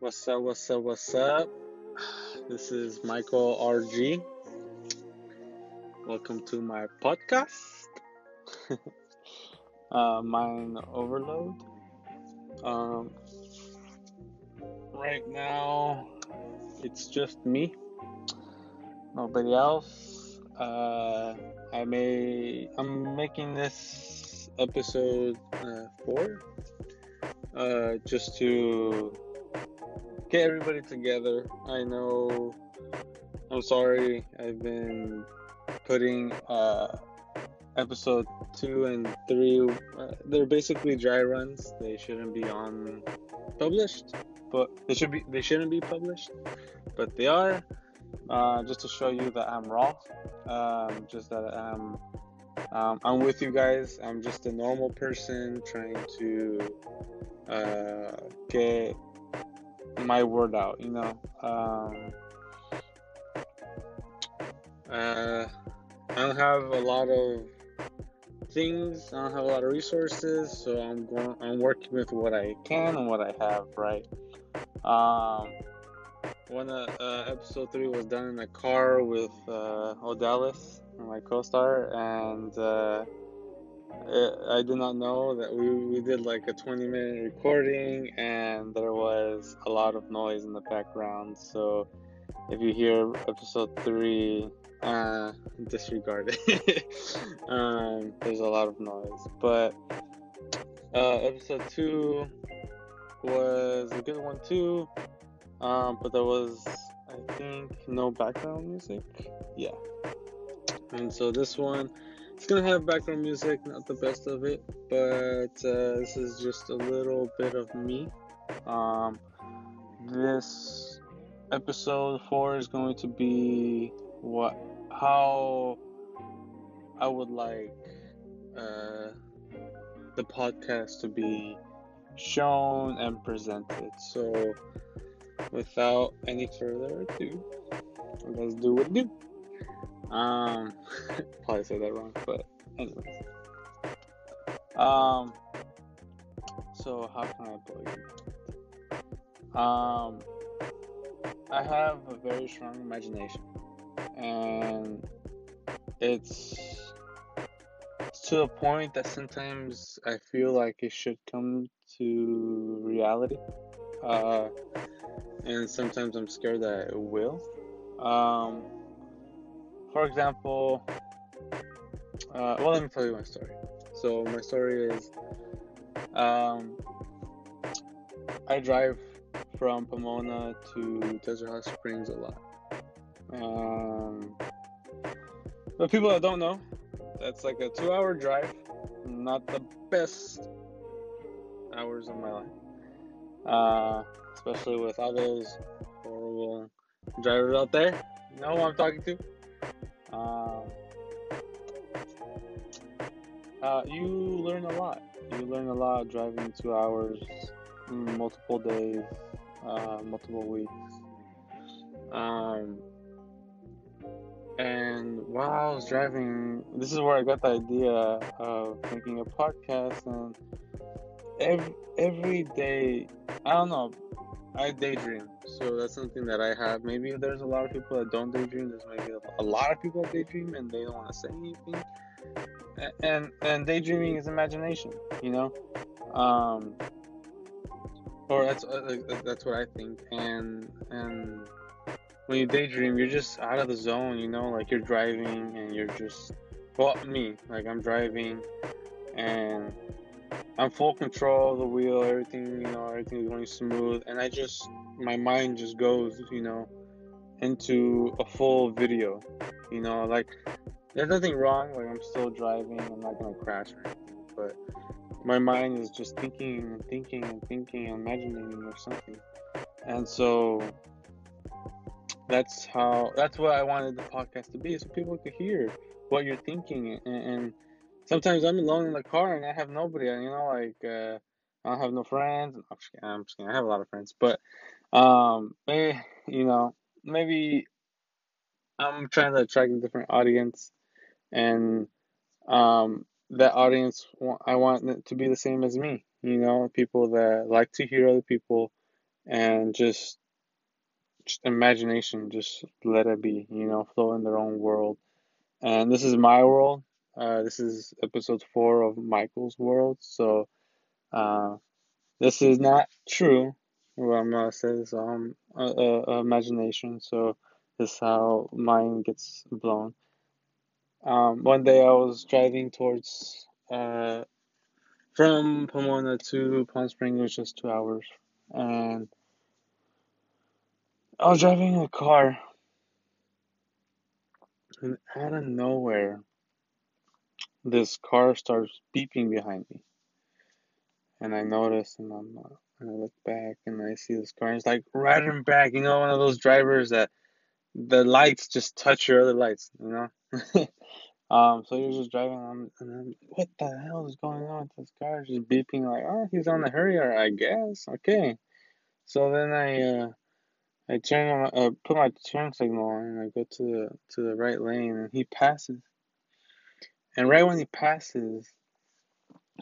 What's up, what's up, what's up? This is Michael RG. Welcome to my podcast, uh, Mind Overload. Um, right now, it's just me, nobody else. Uh, I may, I'm making this episode uh, four, uh, just to get everybody together. I know. I'm sorry. I've been putting uh, episode two and three. Uh, they're basically dry runs. They shouldn't be on published, but they should be. They shouldn't be published, but they are. Uh, just to show you that I'm raw. Um, just that I'm. Um, I'm with you guys. I'm just a normal person trying to uh, get my word out, you know. Um, uh, I don't have a lot of things. I don't have a lot of resources, so I'm going. I'm working with what I can and what I have. Right. Um, when uh, uh, episode three was done in the car with uh, Odalis, my co-star, and uh, I did not know that we, we did like a 20 minute recording and there was a lot of noise in the background. So if you hear episode 3, uh, disregard it. um, there's a lot of noise. But uh, episode 2 was a good one too. Um, but there was, I think, no background music. Yeah. And so this one it's gonna have background music, not the best of it, but uh, this is just a little bit of me. Um, this episode four is going to be what how I would like uh, the podcast to be shown and presented. So, without any further ado, let's do what do. Um, probably said that wrong, but anyways. Um, so how can I you? Um, I have a very strong imagination, and it's, it's to a point that sometimes I feel like it should come to reality. Uh, and sometimes I'm scared that it will. Um, for example, uh, well, let me tell you my story. So my story is, um, I drive from Pomona to Desert Hot Springs a lot. Um, but people that don't know, that's like a two-hour drive. Not the best hours of my life, uh, especially with all those horrible drivers out there. You know who I'm talking to? Uh, you learn a lot. You learn a lot driving two hours, multiple days, uh, multiple weeks. Um, and while I was driving, this is where I got the idea of making a podcast. And every every day, I don't know, I daydream, so that's something that I have. Maybe there's a lot of people that don't daydream. There's maybe a lot of people that daydream and they don't want to say anything. And and daydreaming is imagination, you know, um, or that's uh, uh, that's what I think. And and when you daydream, you're just out of the zone, you know, like you're driving and you're just well, me, like I'm driving and I'm full control of the wheel, everything, you know, everything's going smooth, and I just, my mind just goes, you know, into a full video, you know, like, there's nothing wrong, like, I'm still driving, I'm not gonna crash or anything, but my mind is just thinking and thinking and thinking and imagining or something, and so that's how, that's what I wanted the podcast to be, so people could hear what you're thinking and, and sometimes I'm alone in the car and I have nobody. You know, like uh, I don't have no friends. I'm just, kidding, I'm just kidding. I have a lot of friends, but um, maybe you know, maybe I'm trying to attract a different audience, and um, that audience I want it to be the same as me. You know, people that like to hear other people and just, just imagination, just let it be, you know, flow in their own world. And this is my world. Uh, this is episode four of Michael's world. So, uh, this is not true. What I'm gonna say is um, uh, uh, imagination. So, this is how mine gets blown. Um, one day I was driving towards uh, from Pomona to Palm Springs, was just two hours, and I was driving a car, and out of nowhere, this car starts beeping behind me, and I notice, and I'm, uh, and I look back, and I see this car, and it's like right in back, you know, one of those drivers that the lights just touch your other lights, you know. Um, so he was just driving on, and then what the hell is going on with this car? Just beeping like, oh, he's on the hurry, I guess. Okay. So then I, uh, I turn on, uh, put my turn signal on, and I go to the to the right lane, and he passes. And right when he passes,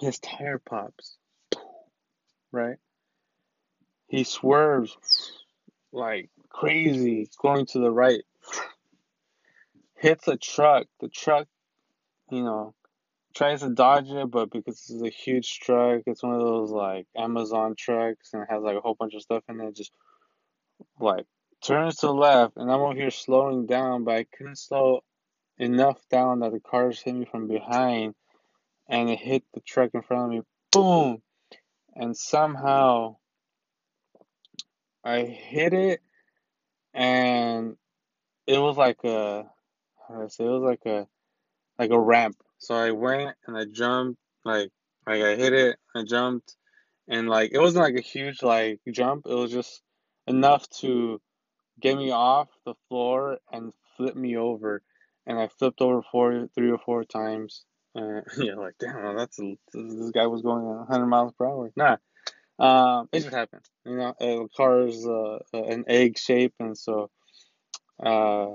his tire pops. Right. He swerves like crazy, going to the right. Hits a truck. The truck you know, tries to dodge it, but because this is a huge truck, it's one of those like Amazon trucks and it has like a whole bunch of stuff in it, just like turns to the left and I'm over here slowing down, but I couldn't slow enough down that the cars hit me from behind and it hit the truck in front of me. Boom! And somehow I hit it and it was like a I say it was like a like a ramp. So I went and I jumped, like like I hit it, I jumped, and like it wasn't like a huge like jump. It was just enough to get me off the floor and flip me over. And I flipped over four, three or four times. Uh, yeah, like damn, that's a, this guy was going 100 miles per hour. Nah, um, it just happened. You know, the car is uh, an egg shape, and so uh,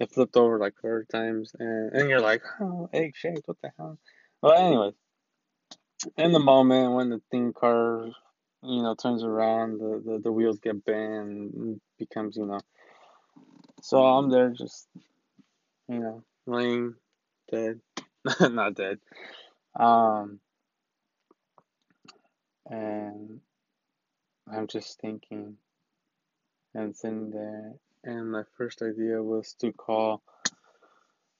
it flipped over like four times, and, and you're like, oh, egg shaped, what the hell? Well, anyway, in the moment when the thing car, you know, turns around, the, the, the wheels get bent becomes, you know. So I'm there just, you know, laying dead. Not dead. Um, and I'm just thinking and sitting there and my first idea was to call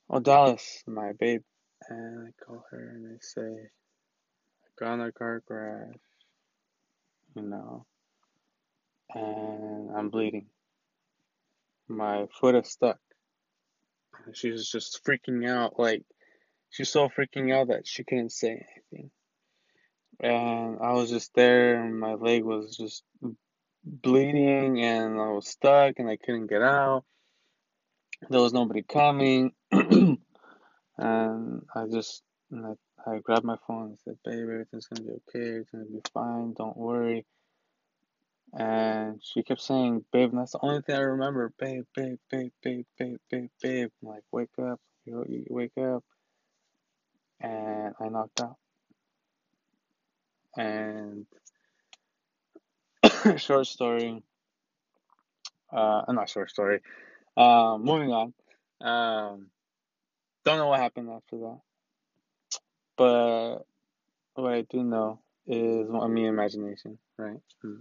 oh Dallas, my babe, and I call her and I say, I got in a car crash, you know, and I'm bleeding. My foot is stuck. She was just freaking out, like she's so freaking out that she couldn't say anything. And I was just there, and my leg was just bleeding and I was stuck and I couldn't get out. There was nobody coming. and I just I, I grabbed my phone and said, Babe, everything's gonna be okay, it's gonna be fine, don't worry. And she kept saying, Babe, that's the only thing I remember. Babe, babe, babe, babe, babe, babe, babe. I'm like, wake up, you, you wake up. And I knocked out. And short story. Uh, not short story. Um, moving on. Um, don't know what happened after that, but what I do know is I mean imagination, right? Hmm.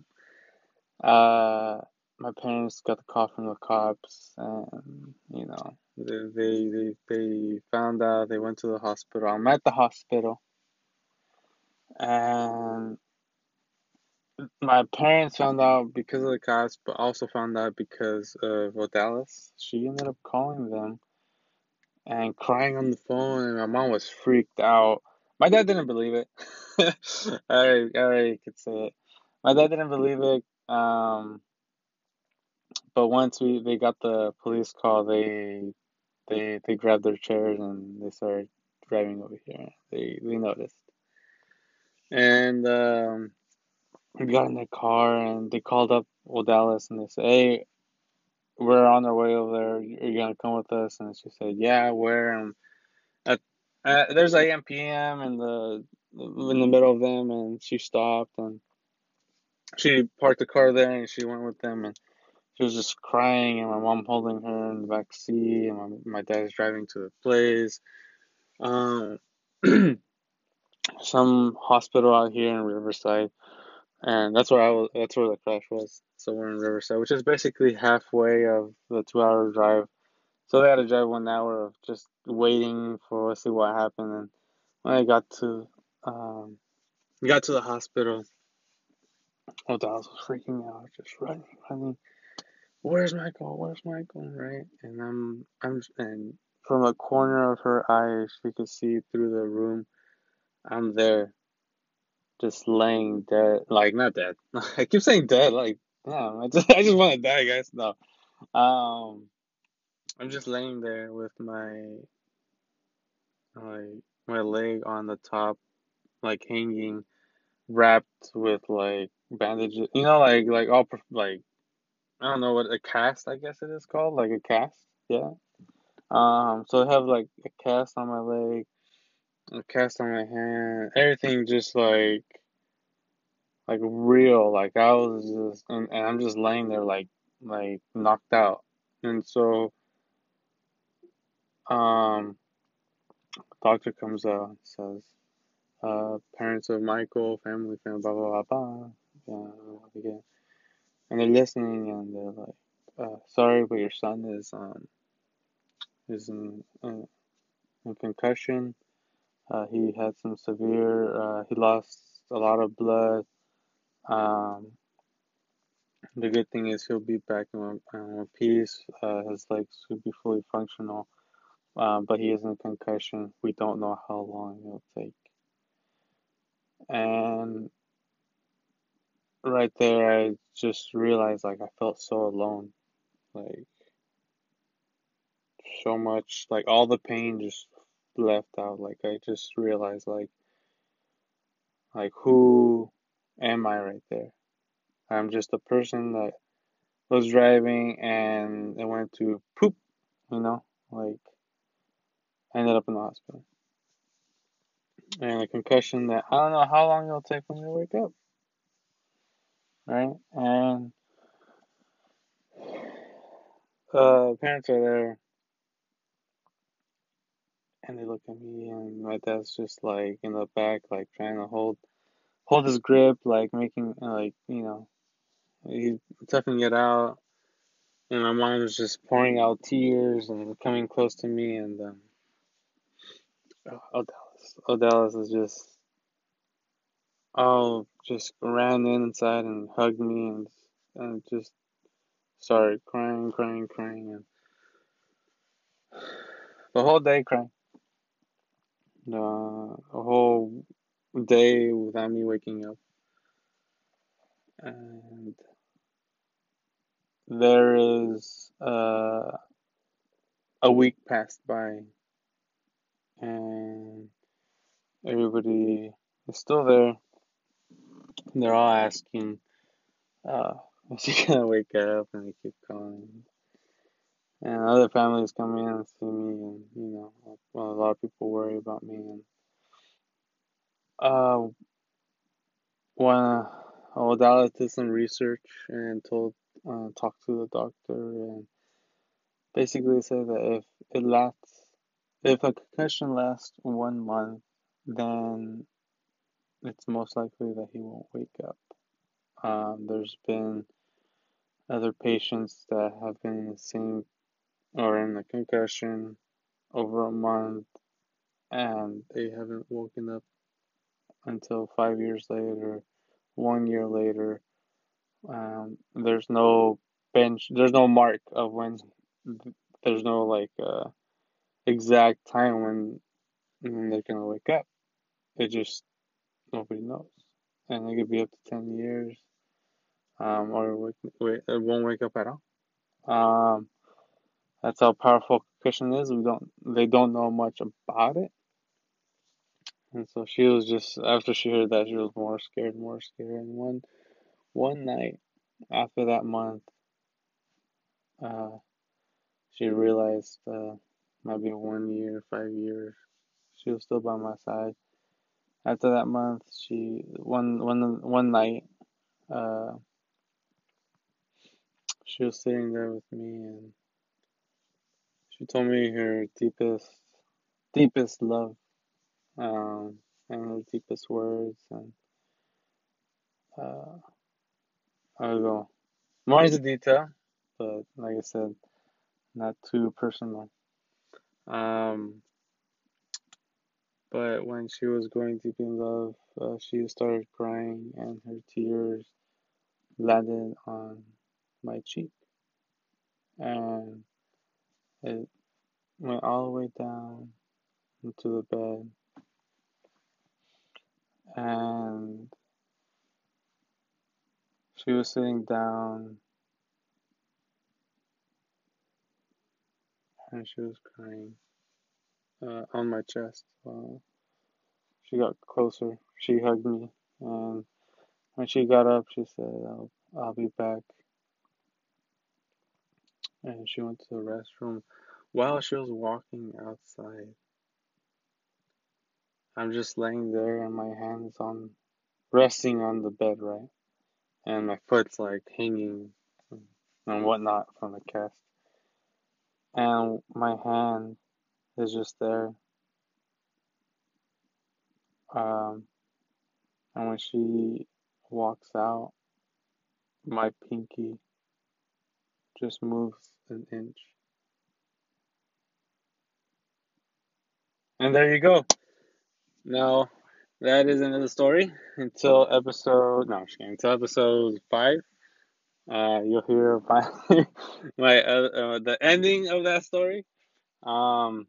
Uh, my parents got the call from the cops, and you know they they, they found out. They went to the hospital. I'm at the hospital, and my parents found out because of the cops, but also found out because of Odalis. She ended up calling them and crying on the phone, and my mom was freaked out. My dad didn't believe it. I, I could say it. My dad didn't believe it. Um, but once we they got the police call, they they they grabbed their chairs and they started driving over here. They they noticed, and um, we got in the car and they called up Odalis and they said, "Hey, we're on our way over there. Are you gonna come with us?" And she said, "Yeah, where?" And at, at there's AM PM in the in the middle of them, and she stopped and she parked the car there and she went with them and she was just crying and my mom holding her in the back seat and my, my dad's driving to the place. Um, some hospital out here in Riverside, and that's where I was. That's where the crash was. Somewhere in Riverside, which is basically halfway of the two-hour drive. So they had to drive one hour of just waiting for us to see what happened. And when I got to, um, got to the hospital, oh, I was freaking out, just running, running. Where's Michael? Where's Michael? Right? And I'm, I'm, and from a corner of her eye, she could see through the room. I'm there, just laying dead, like not dead. I keep saying dead, like no, I just I just want to die, guys. No, um, I'm just laying there with my my my leg on the top, like hanging, wrapped with like bandages. You know, like like all like I don't know what a cast I guess it is called, like a cast. Yeah. Um, so I have like a cast on my leg, a cast on my hand, everything just like like real. Like I was just, and, and I'm just laying there like like knocked out. And so, um, doctor comes out says, uh, parents of Michael, family, family, blah blah blah blah. Yeah, again, and they're listening and they're like, uh, sorry, but your son is um is in, in, in concussion. Uh, he had some severe. Uh, he lost a lot of blood. Um, the good thing is he'll be back in one piece. Uh, his legs should be fully functional, um, but he is in concussion. We don't know how long it'll take. And right there, I just realized like I felt so alone, like so much, like all the pain just left out. Like I just realized like like who am I right there? I'm just a person that was driving and I went to poop, you know, like I ended up in the hospital. And a concussion that I don't know how long it'll take for me to wake up. Right? And uh parents are there and they look at me and my dad's just like in the back like trying to hold hold his grip like making like you know he's toughing it out. And my mom was just pouring out tears and coming close to me and um oh Dallas oh Dallas is just oh just ran in inside and hugged me and and just started crying crying crying and the whole day crying the whole day without me waking up. And there is uh, a week passed by and everybody is still there. They're all asking uh, is he gonna wake up? And they keep calling and other families come in and see me and you know well, a lot of people worry about me and uh when Odalis did some research and told uh, talked to the doctor and basically said that if it lasts if a concussion lasts one month then it's most likely that he won't wake up. Um, there's been other patients that have been in the same or in a concussion over a month and they haven't woken up until five years later, one year later. Um, there's no bench, there's no mark of when, there's no like uh, exact time when, when they're gonna wake up. It just nobody knows, and it could be up to ten years, um, or wake, wake, it won't wake up at all. Um, that's how powerful concussion is. We don't, they don't know much about it. And so she was just after she heard that she was more scared, more scared. And one one night after that month, uh, she realized uh, might be one year, five years. She was still by my side. After that month, she one one one night, uh, she was sitting there with me and she told me her deepest, deepest love, um, and her deepest words, and uh, I'll go more into detail, but like I said, not too personal. Um, but when she was going deep in love, uh, she started crying, and her tears landed on my cheek, and it went all the way down into the bed, and she was sitting down, and she was crying uh, on my chest. Uh, she got closer. She hugged me, and when she got up, she said, "I'll, I'll be back." And she went to the restroom. While she was walking outside, I'm just laying there, and my hands on resting on the bed, right, and my foot's like hanging and whatnot from the cast, and my hand is just there. Um, and when she walks out, my pinky just move an inch. And there you go. Now, that is another story until episode, no, I'm just kidding, until episode five. Uh, you'll hear my, my uh, uh, the ending of that story. Um,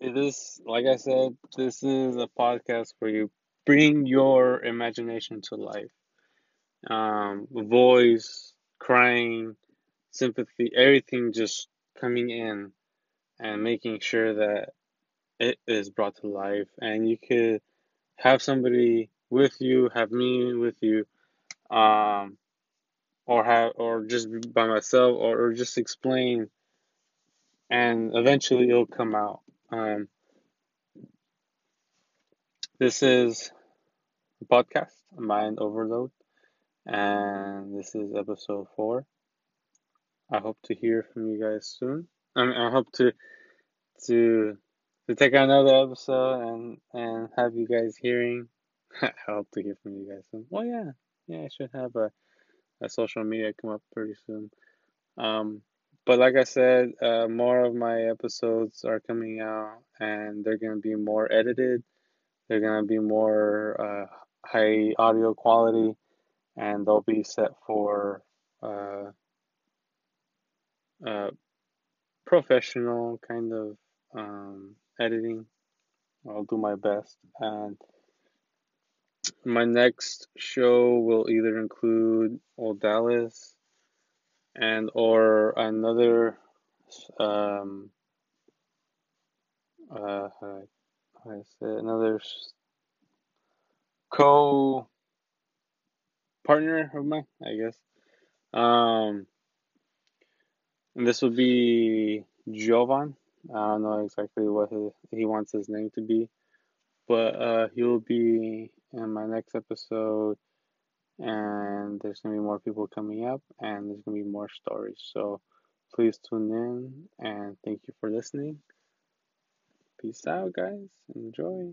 it is like I said, this is a podcast where you bring your imagination to life. Um, voice, crying, sympathy, everything just coming in and making sure that it is brought to life. And you could have somebody with you, have me with you, um, or have, or just by myself, or, or just explain, and eventually it'll come out. Um, this is podcast, Mind Overload, and this is episode four. I hope to hear from you guys soon. I mean, I hope to to to take another episode and and have you guys hearing. I hope to hear from you guys soon. Well, yeah, yeah, I should have a a social media come up pretty soon. Um, but like I said, uh, more of my episodes are coming out, and they're gonna be more edited. They're gonna be more uh, high audio quality, and they'll be set for uh, uh, professional kind of um, editing. I'll do my best, and my next show will either include Odalis and or another um uh how I say another co partner of mine, I guess. Um, and this would be Jovan. I don't know exactly what his, he wants his name to be, but uh, he'll be in my next episode, and there's gonna be more people coming up, and there's gonna be more stories. So please tune in, and thank you for listening. Peace out, guys. Enjoy.